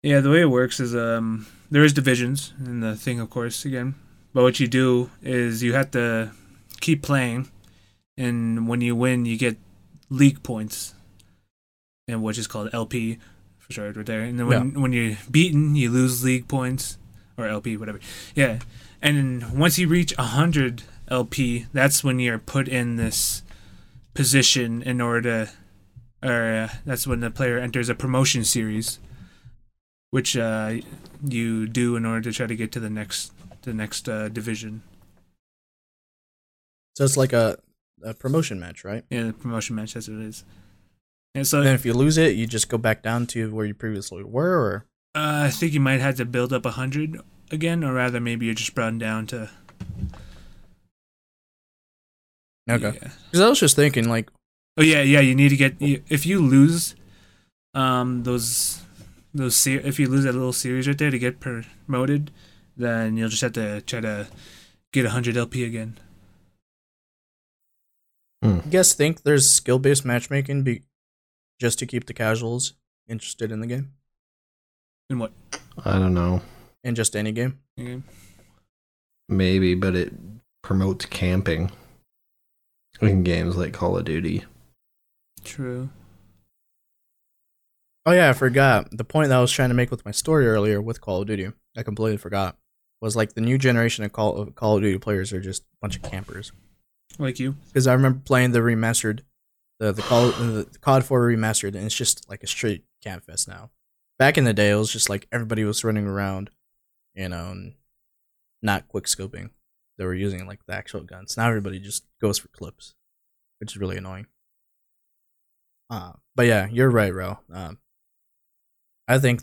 Yeah, the way it works is um, there is divisions in the thing, of course, again. But what you do is you have to keep playing, and when you win, you get league points, and which is called LP for short, right there. And then when when you're beaten, you lose league points or LP, whatever. Yeah, and once you reach hundred LP, that's when you're put in this position in order to, or uh, that's when the player enters a promotion series, which uh, you do in order to try to get to the next the next uh, division. So it's like a, a promotion match, right? Yeah, the promotion match. That's what it is. And so And if you lose it, you just go back down to where you previously were, or uh, I think you might have to build up a hundred again, or rather, maybe you're just brought down to. okay. Yeah. Because I was just thinking, like, Oh yeah, yeah. You need to get you, if you lose, um, those those ser- if you lose that little series right there to get promoted, then you'll just have to try to get hundred LP again. you guys think there's skill based matchmaking be just to keep the casuals interested in the game, And what? I don't know. In just any game? Maybe, but it promotes camping in games like Call of Duty. True. Oh yeah, I forgot the point that I was trying to make with my story earlier with Call of Duty. I completely forgot. Was like the new generation of Call of Call of Duty players are just a bunch of campers. Like you. Because I remember playing the remastered, the the Call the COD Four remastered, and it's just like a straight camp fest now. Back in the day, it was just like everybody was running around, you know, and not quick scoping. They were using like the actual guns. Now everybody just goes for clips, which is really annoying. Uh, but yeah, you're right, Ro. Um, I think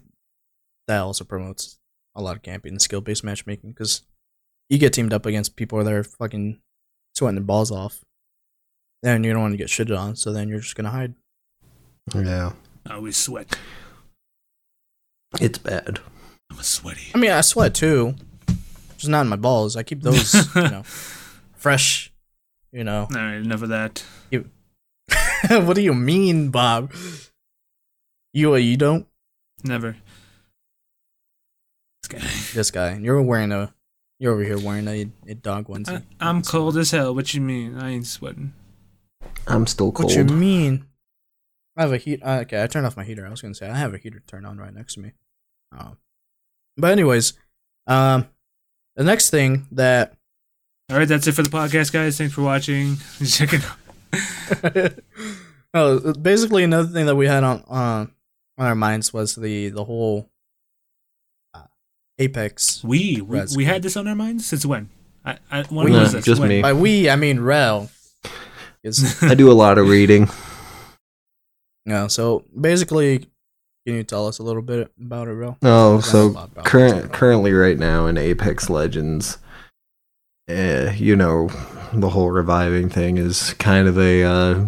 that also promotes a lot of camping and skill based matchmaking because you get teamed up against people that are fucking sweating their balls off. Then you don't want to get shitted on, so then you're just gonna hide. Yeah, I always sweat. it's bad. I'm a sweaty. I mean, I sweat too, just not in my balls. I keep those, [laughs] you know, fresh. You know, All right, enough of that. [laughs] what do you mean, Bob? You you don't? Never. This guy. This guy, you're wearing a, you're over here wearing a, a dog onesie. I, I'm cold as hell. What you mean? I ain't sweating. I'm still cold. What you mean? I have a heat. Uh, okay, I turned off my heater. I was gonna say I have a heater turned on right next to me. Um, but anyways, um, the next thing that All right, that's it for the podcast, guys. Thanks for watching. [laughs] Checking. [laughs] oh, basically another thing that we had on on on our minds was the the whole uh, Apex. We we, we had this on our minds since when? I, I when We- was No, this? just When? me. By we, I mean Rel. [laughs] I do a lot of reading. Yeah, So basically, can you tell us a little bit about it, Rel? Oh, so lot about it. current currently right now in Apex Legends, eh, you know, the whole reviving thing is kind of a uh,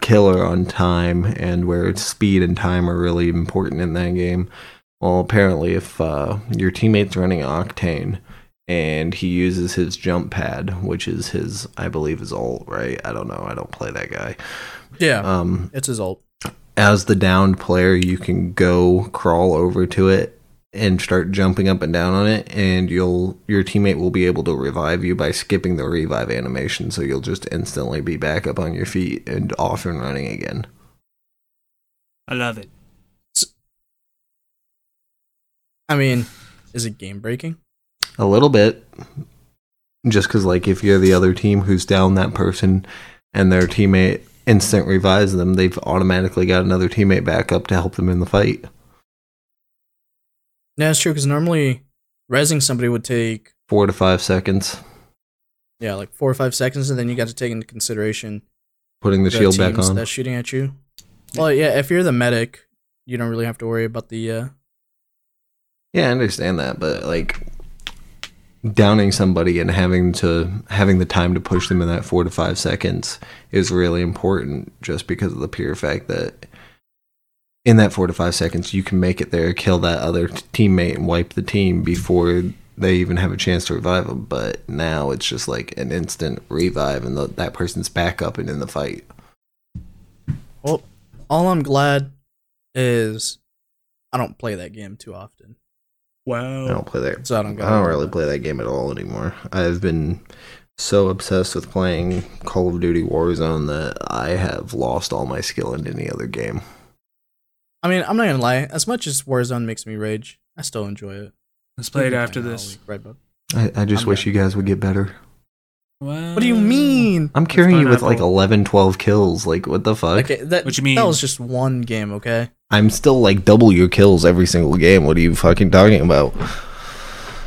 killer on time, and where speed and time are really important in that game. Well, apparently, if uh, your teammate's running Octane and he uses his jump pad, which is his, I believe, his ult, right? I don't know. I don't play that guy. Yeah, Um, it's his ult. As the downed player, you can go crawl over to it and start jumping up and down on it, and you'll your teammate will be able to revive you by skipping the revive animation, so you'll just instantly be back up on your feet and off and running again. I love it. I mean, is it game breaking? A little bit, just because like if you're the other team who's down that person, and their teammate instant revives them, they've automatically got another teammate back up to help them in the fight. Yeah, it's true because normally resing somebody would take Four to five seconds, yeah like four or five seconds, and then you got to take into consideration putting the, the shield back on. that's shooting at you. Well, yeah, if you're the medic, you don't really have to worry about the. uh Yeah, I understand that, but like downing somebody and having to having the time to push them in that four to five seconds is really important just because of the pure fact that in that four to five seconds you can make it there kill that other t- teammate and wipe the team before they even have a chance to revive them but now it's just like an instant revive and the, that person's back up and in the fight. Well, all I'm glad is I don't play that game too often, i don't play that so I don't. I don't really play that game at all anymore. I've been so obsessed with playing Call of Duty Warzone that I have lost all my skill in any other game. I mean, I'm not gonna lie. As much as Warzone makes me rage, I still enjoy it. Let's play it after this. right, bub? I, I just I'm wish you guys would get better. Wow. What do you mean? I'm carrying you with like 11, 12 kills. Like, what the fuck? Okay, that What you mean? That was just one game, okay? I'm still like double your kills every single game. What are you fucking talking about?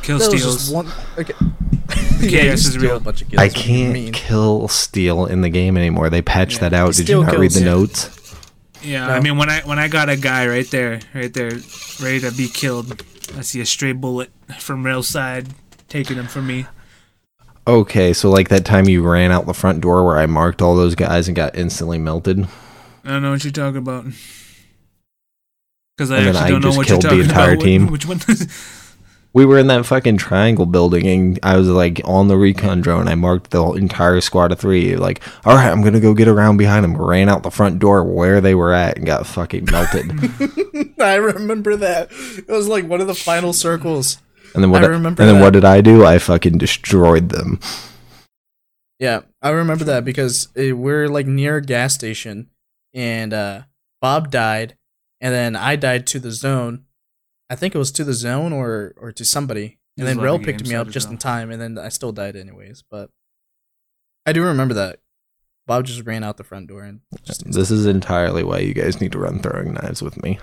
Kill that steals. one. Okay. [laughs] Yeah, this is real. Bunch of kills, I what do you can't kill steal in the game anymore. They patched Yeah. that out. Did you Steal not read the kills. notes? Yeah, No. I mean when I when I got a guy right there, right there, ready to be killed, I see a stray bullet from rail side taking him from me. Okay, so like that time you ran out the front door where I marked all those guys and got instantly melted. I don't know what you're talking about. Because I And then actually I don't know just what you're killed the entire about. team. Which one? We were in that fucking triangle building, and I was like on the recon drone. I marked the entire squad of three. Like, all right, I'm gonna go get around behind them. Ran out the front door where they were at and got fucking melted. [laughs] I remember that. It was like one of the final circles. And then what? I remember and then that. what did I do? I fucking destroyed them. Yeah, I remember that because it, we're like near a gas station, and uh, Bob died, and then I died to the zone. I think it was to the zone or or to somebody, and There's then a Rail picked me up just as in time, and then I still died anyways. But I do remember that Bob just ran out the front door and just. This is entirely why you guys need to run throwing knives with me.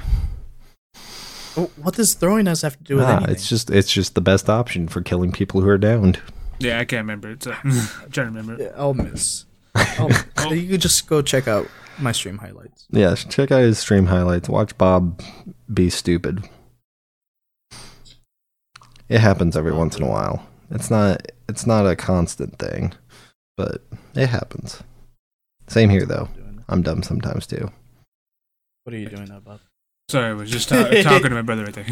Oh, what does throwing knives have to do with Ah, anything? it's just it's just the best option for killing people who are downed. yeah, I can't remember. It's, [laughs] uh, I'm trying to remember. Yeah, I'll miss. I'll. Oh. [laughs] You could just go check out my stream highlights. Yeah, check out his stream highlights. Watch Bob be stupid. It happens every once in a while. It's not it's not a constant thing, but it happens. Same here though. I'm dumb sometimes too. What are you doing now, Bob? Sorry, I was just ta- [laughs] talking to my brother right there.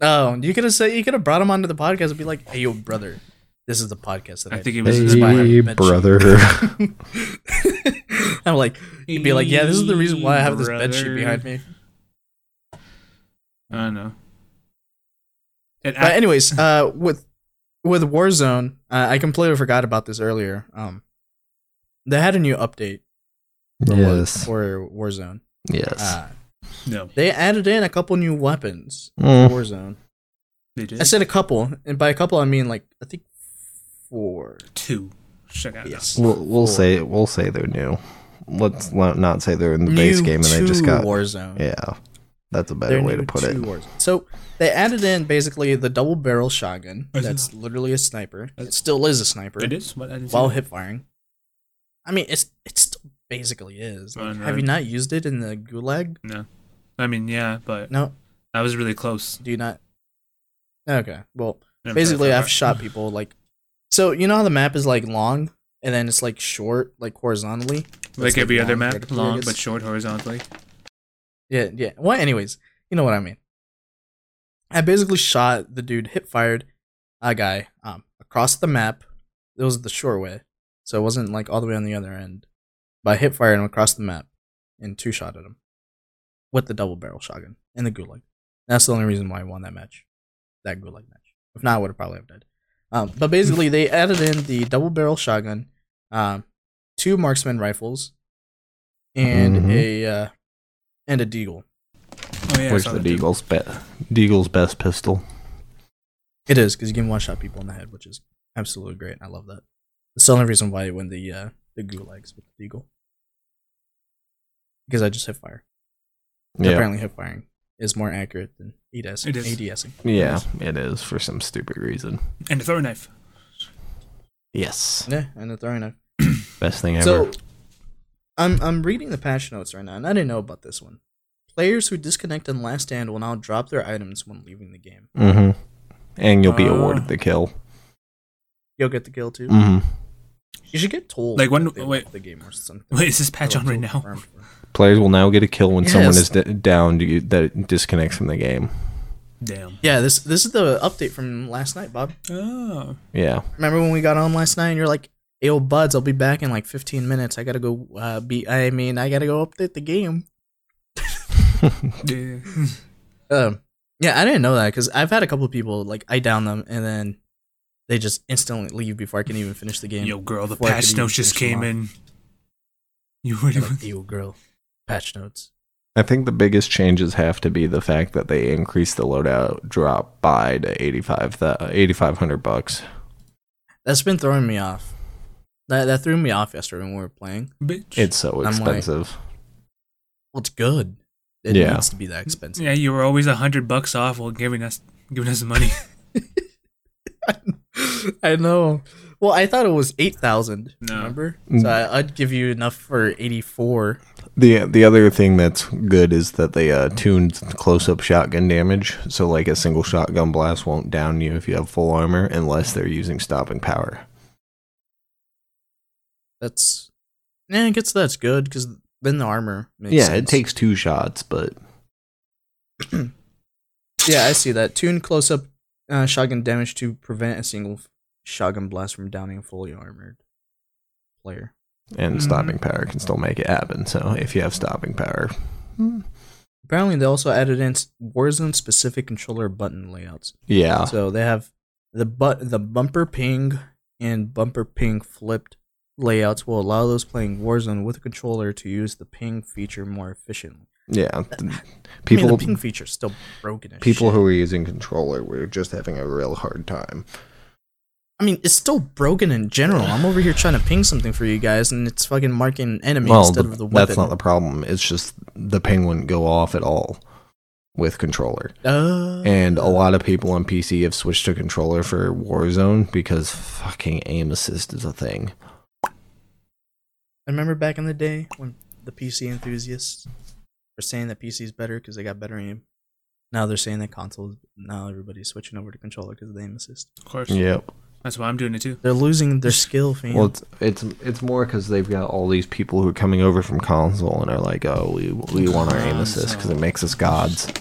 Oh, you could have said you could have brought him onto the podcast and be like, "Hey, yo, brother, this is the podcast that I, I think he do. was This is why I Hey, met you." brother. [laughs] [laughs] I'm like, you'd be like, "Yeah, this is the reason why I have this bed sheet behind me." I don't know. And But anyways, [laughs] uh, with with Warzone, uh, I completely forgot about this earlier. Um, they had a new update for, yes. for Warzone. Yes. Uh, no, they added in a couple new weapons Mm. for Warzone. they did I said a couple, and by a couple I mean like I think four. two. Check out. Yes. We'll we'll say we'll say they're new. Let's not not say they're in the base game and they just to got Warzone. Yeah. That's a better They're way new to put it. Warzone. So they added in basically the double barrel shotgun. Is it? That's literally a sniper. It still is a sniper It is. What I didn't see while that. hip firing. I mean, it's it still basically is. Like, I know. have you not used it in the gulag? No, I mean yeah, but No. I was really close. Do you not? Okay. Well, Never basically, tried I've shot people like. So you know how the map is like long and then it's like short, like horizontally. far. like every other map, long but short horizontally. Yeah, yeah. Well, anyways, you know what I mean. I basically shot the dude, hip fired a guy um across the map. It was the short way, so it wasn't like all the way on the other end. But I hip fired him across the map and two shot at him with the double barrel shotgun and the gulag. That's the only reason why I won that match, that gulag match. If not, I would have probably have died. Um, but basically, they added in the double barrel shotgun, um, two marksman rifles, and Mhm. a uh, and a deagle. Oh yeah, I Where's saw the. Deagle's be- Deagle's best pistol? It is because you can one shot people in the head, which is absolutely great. I love that. That's the only reason why I win the uh, the gulags with the deagle because I just hit fire. Yeah. Apparently, hip firing is more accurate than ADS. It is. ADSing. Yeah, it is for some stupid reason. And a throwing knife. Yes. Yeah, and the throwing knife. [clears throat] Best thing ever. So I'm I'm reading the patch notes right now, and I didn't know about this one. Players who disconnect in Last Stand will now drop their items when leaving the game. Mm-hmm. And you'll be Oh. awarded the kill. You'll get the kill too. Mm-hmm. You should get told Like, when- wait. the game or something. Wait, is this patch Or, on right feel now? Confirmed for- Players will now get a kill when someone is d- down to, that disconnects from the game. Damn. Yeah, this this is the update from last night, Bob. Oh. Yeah. Remember when we got on last night and you're like, "Hey, old buds, I'll be back in like 15 minutes. I gotta go. Uh, be. I mean, I gotta go update the game." [laughs] Yeah. [laughs] Um, yeah, I didn't know that because I've had a couple of people like I down them and then they just instantly leave before I can even finish the game. Yo, girl, the Before I could patch notes just came in. You ready? Like, Ew, girl. Patch notes. I think the biggest changes have to be the fact that they increased the loadout drop by to 85 th- 8500 bucks. That's been throwing me off. That that threw me off yesterday when we were playing. Bitch. It's so I'm like- expensive. Well, it's good. It Yeah. needs to be that expensive. yeah, you were always a hundred bucks off while giving us giving us money. [laughs] I know. Well, I thought it was eight thousand. No. Remember? Mm. So I, I'd give you enough for eighty four. The the other thing that's good is that they uh, tuned close up shotgun damage, so like a single shotgun blast won't down you if you have full armor unless they're using stopping power. That's yeah. I guess that's good because then the armor. Makes yeah, sense. it takes two shots, but [clears throat] Yeah, I see that. Tune close up uh, shotgun damage to prevent a single shotgun blast from downing a fully armored player. And Mhm. stopping power can still make it happen. So if you have stopping power, Apparently, they also added in Warzone specific controller button layouts. yeah, So they have the but the bumper ping and bumper ping flipped layouts will allow those playing Warzone with a controller to use the ping feature more efficiently. yeah. I mean, People the ping feature still broken. People shit. who are using controller were just having a real hard time. I mean, it's still broken in general. I'm over here trying to ping something for you guys, and it's fucking marking enemy Well, instead the- of the weapon. that's not the problem. It's just the ping wouldn't go off at all with controller. Uh, And a lot of people on PC have switched to controller for Warzone because fucking aim assist is a thing. I remember back in the day when the PC enthusiasts were saying that PC is better because they got better aim. Now they're saying that consoles. Now everybody's switching over to controller because of the aim assist. Of course. Yep. That's why I'm doing it too. They're losing their skill, fam. Well, it's it's, it's more because they've got all these people who are coming over from console and are like, oh, we we want our aim assist because it makes us gods.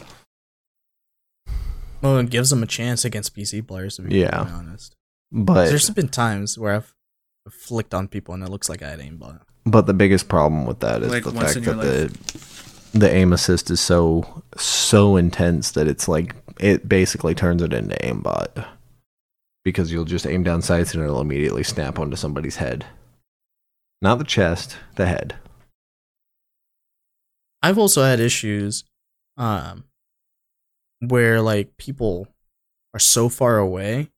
Well, it gives them a chance against PC players. To be Yeah. honest. But There's been times where I've flicked on people and it looks like I had aimbot. But the biggest problem with that is Like the fact in your that the the aim assist is so so intense that it's like it basically turns it into aimbot because you'll just aim down sights and it'll immediately snap onto somebody's head, not the chest, the head. I've also had issues um where like people are so far away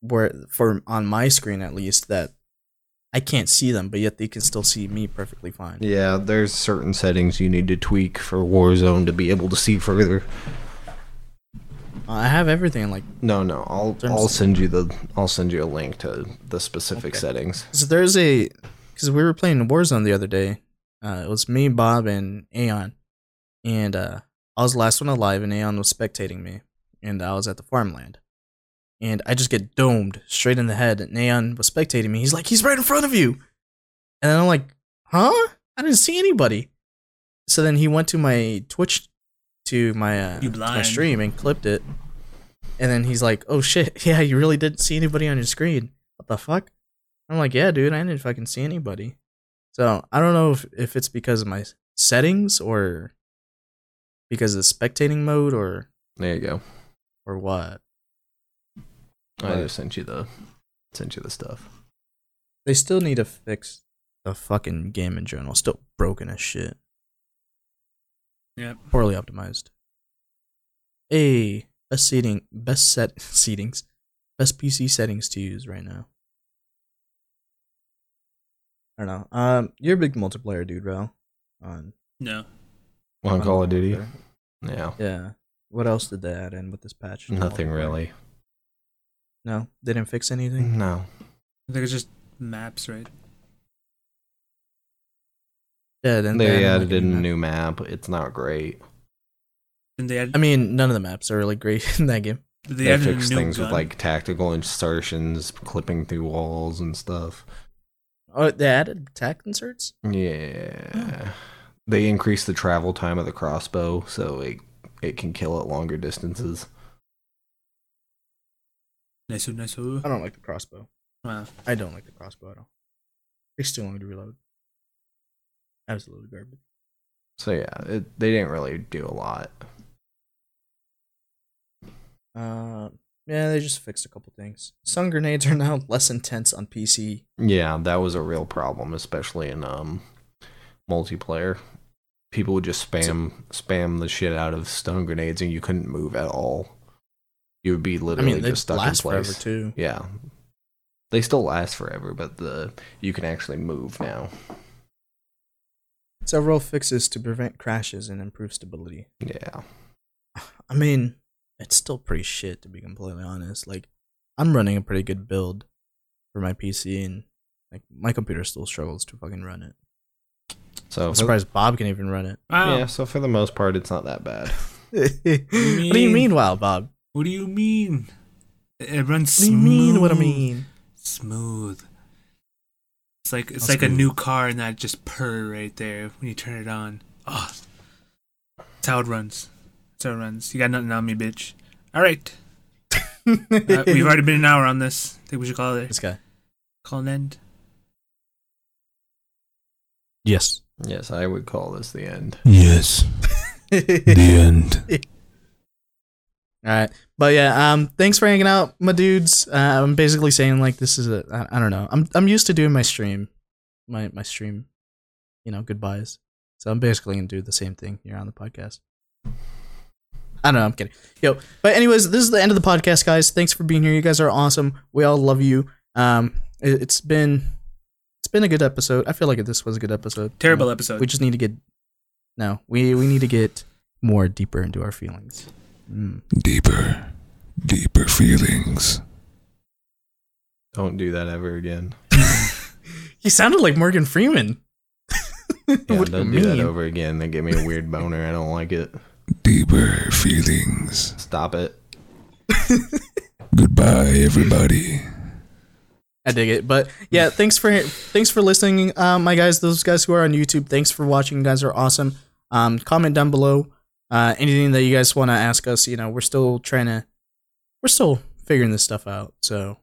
where for on my screen at least that I can't see them but yet they can still see me perfectly fine. Yeah, there's certain settings you need to tweak for Warzone to be able to see further. I have everything like No, no, I'll I'll send you the I'll send you a link to the specific Okay. settings. so there's a cuz we were playing Warzone the other day. Uh it was me, Bob and Aeon. And uh I was the last one alive and Aeon was spectating me and I was at the farmland. And I just get domed straight in the head and Aeon was spectating me. He's like, "He's right in front of you." And then I'm like, "Huh? I didn't see anybody." So then he went to my Twitch to my uh, You to my stream and clipped it. And then he's like, "Oh shit, [laughs] yeah, you really didn't see anybody on your screen. What the fuck?" I'm like, "Yeah, dude, I didn't fucking see anybody." So I don't know if if it's because of my settings or because of the spectating mode or There you go. or what. I Right. just sent you the sent you the stuff. They still need to fix the fucking game in general. Still broken as shit. Yep. Poorly optimized. Hey, best seating, best set [laughs] seatings, best PC settings to use right now. I don't know. Um, you're a big multiplayer dude, bro. On No. On Call of Duty. Yeah. Yeah. What else did they add in with this patch? Nothing really. No, they didn't fix anything. No. I think it's just maps, right? Yeah, then They added like, a new map. It's not great. And they add, I mean, none of the maps are really great [laughs] in that game. they, They, added fixed things gun. with like tactical insertions, clipping through walls and stuff. Oh, they added attack inserts. Yeah. They increased the travel time of the crossbow so it it can kill at longer distances. nice, oh, nice. Oh. I don't like the crossbow. Wow. I don't like the crossbow at all. Takes too long to reload. Absolutely garbage. So yeah, it, they didn't really do a lot. Uh, yeah, they just fixed a couple things. Stun grenades are now [laughs] less intense on PC. Yeah, that was a real problem, especially in um multiplayer. People would just spam spam the shit out of stun grenades and you couldn't move at all. You would be literally I mean, just stuck last in place. forever too. Yeah. They still last forever, but the you can actually move now. Several fixes to prevent crashes and improve stability. Yeah. [sighs] I mean, it's still pretty shit to be completely honest. Like, I'm running a pretty good build for my PC, and like my computer still struggles to fucking run it. So I'm for- surprised Bob can even run it. Wow. yeah, so for the most part it's not that bad. [laughs] what do you mean, wow, Bob? What do you mean? It it runs What do you smooth. mean? What I mean? Smooth. It's like it's How like a new car and that just purr right there when you turn it on. Oh, that's how it runs. That's how it runs. You got nothing on me, bitch. All right, [laughs] uh, we've already been an hour on this. I think we should call it this guy. call an end. Yes. Yes, I would call this the end. Yes, [laughs] the end. [laughs] All right, but yeah, um, thanks for hanging out, my dudes. Uh, I'm basically saying like this is a, I, I don't know. I'm I'm used to doing my stream, my my stream, you know, goodbyes. So I'm basically gonna do the same thing here on the podcast. I don't know. I'm kidding. Yo, but anyways, this is the end of the podcast, guys. Thanks for being here. You guys are awesome. We all love you. Um, it, it's been it's been a good episode. I feel like this was a good episode. you Terrible know? episode. We just need to get no. We we need to get more deeper into our feelings. Mm. Deeper, deeper feelings. Don't do that ever again. [laughs] He sounded like Morgan Freeman. Yeah, [laughs] What do you don't do that over again. They give me a weird boner. I don't like it. Deeper feelings. Stop it. [laughs] Goodbye, everybody. I dig it. But yeah, thanks for thanks for listening, um, my guys. Those guys who are on YouTube, thanks for watching. You guys are awesome. Um, comment down below uh, anything that you guys want to ask us. You know, we're still trying to we're still figuring this stuff out. So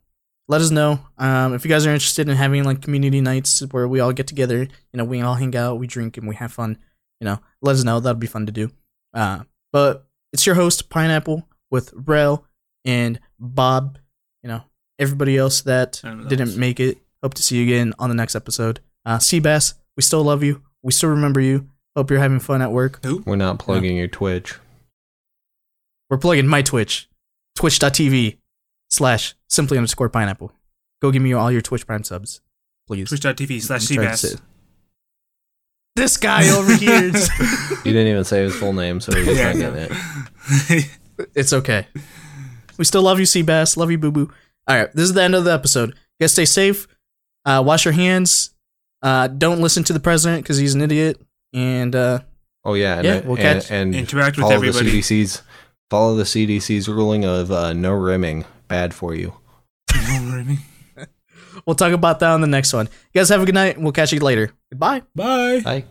let us know um, if you guys are interested in having like community nights where we all get together. You know, we all hang out, we drink, and we have fun. You know, let us know. That'd be fun to do. Uh, but it's your host Pineapple with Rel and Bob. You know, everybody else that I don't know didn't make it. Hope to see you again on the next episode. Uh, Seabass, we still love you. We still remember you. Hope you're having fun at work. We're not plugging your Twitch. We're plugging my Twitch, twitch.tv slash simply underscore pineapple. Go give me all your Twitch Prime subs, please. Twitch.tv slash I'm trying to Seabass. This guy over here. [laughs] is- You didn't even say his full name, so he's Yeah, not I getting [laughs] it. it's okay. We still love you, Seabass. Love you, Boo Boo. All right, this is the end of the episode. You guys stay safe. Uh, wash your hands. Uh, don't listen to the president because he's an idiot. And uh, Oh yeah, and, Yeah, we'll and, catch- and Interact with follow everybody. the CDC's follow the CDC's ruling of uh, no rimming. Bad for you. No rimming. [laughs] we'll talk about that on the next one. You guys have a good night. We'll catch you later. Goodbye. Bye. Bye.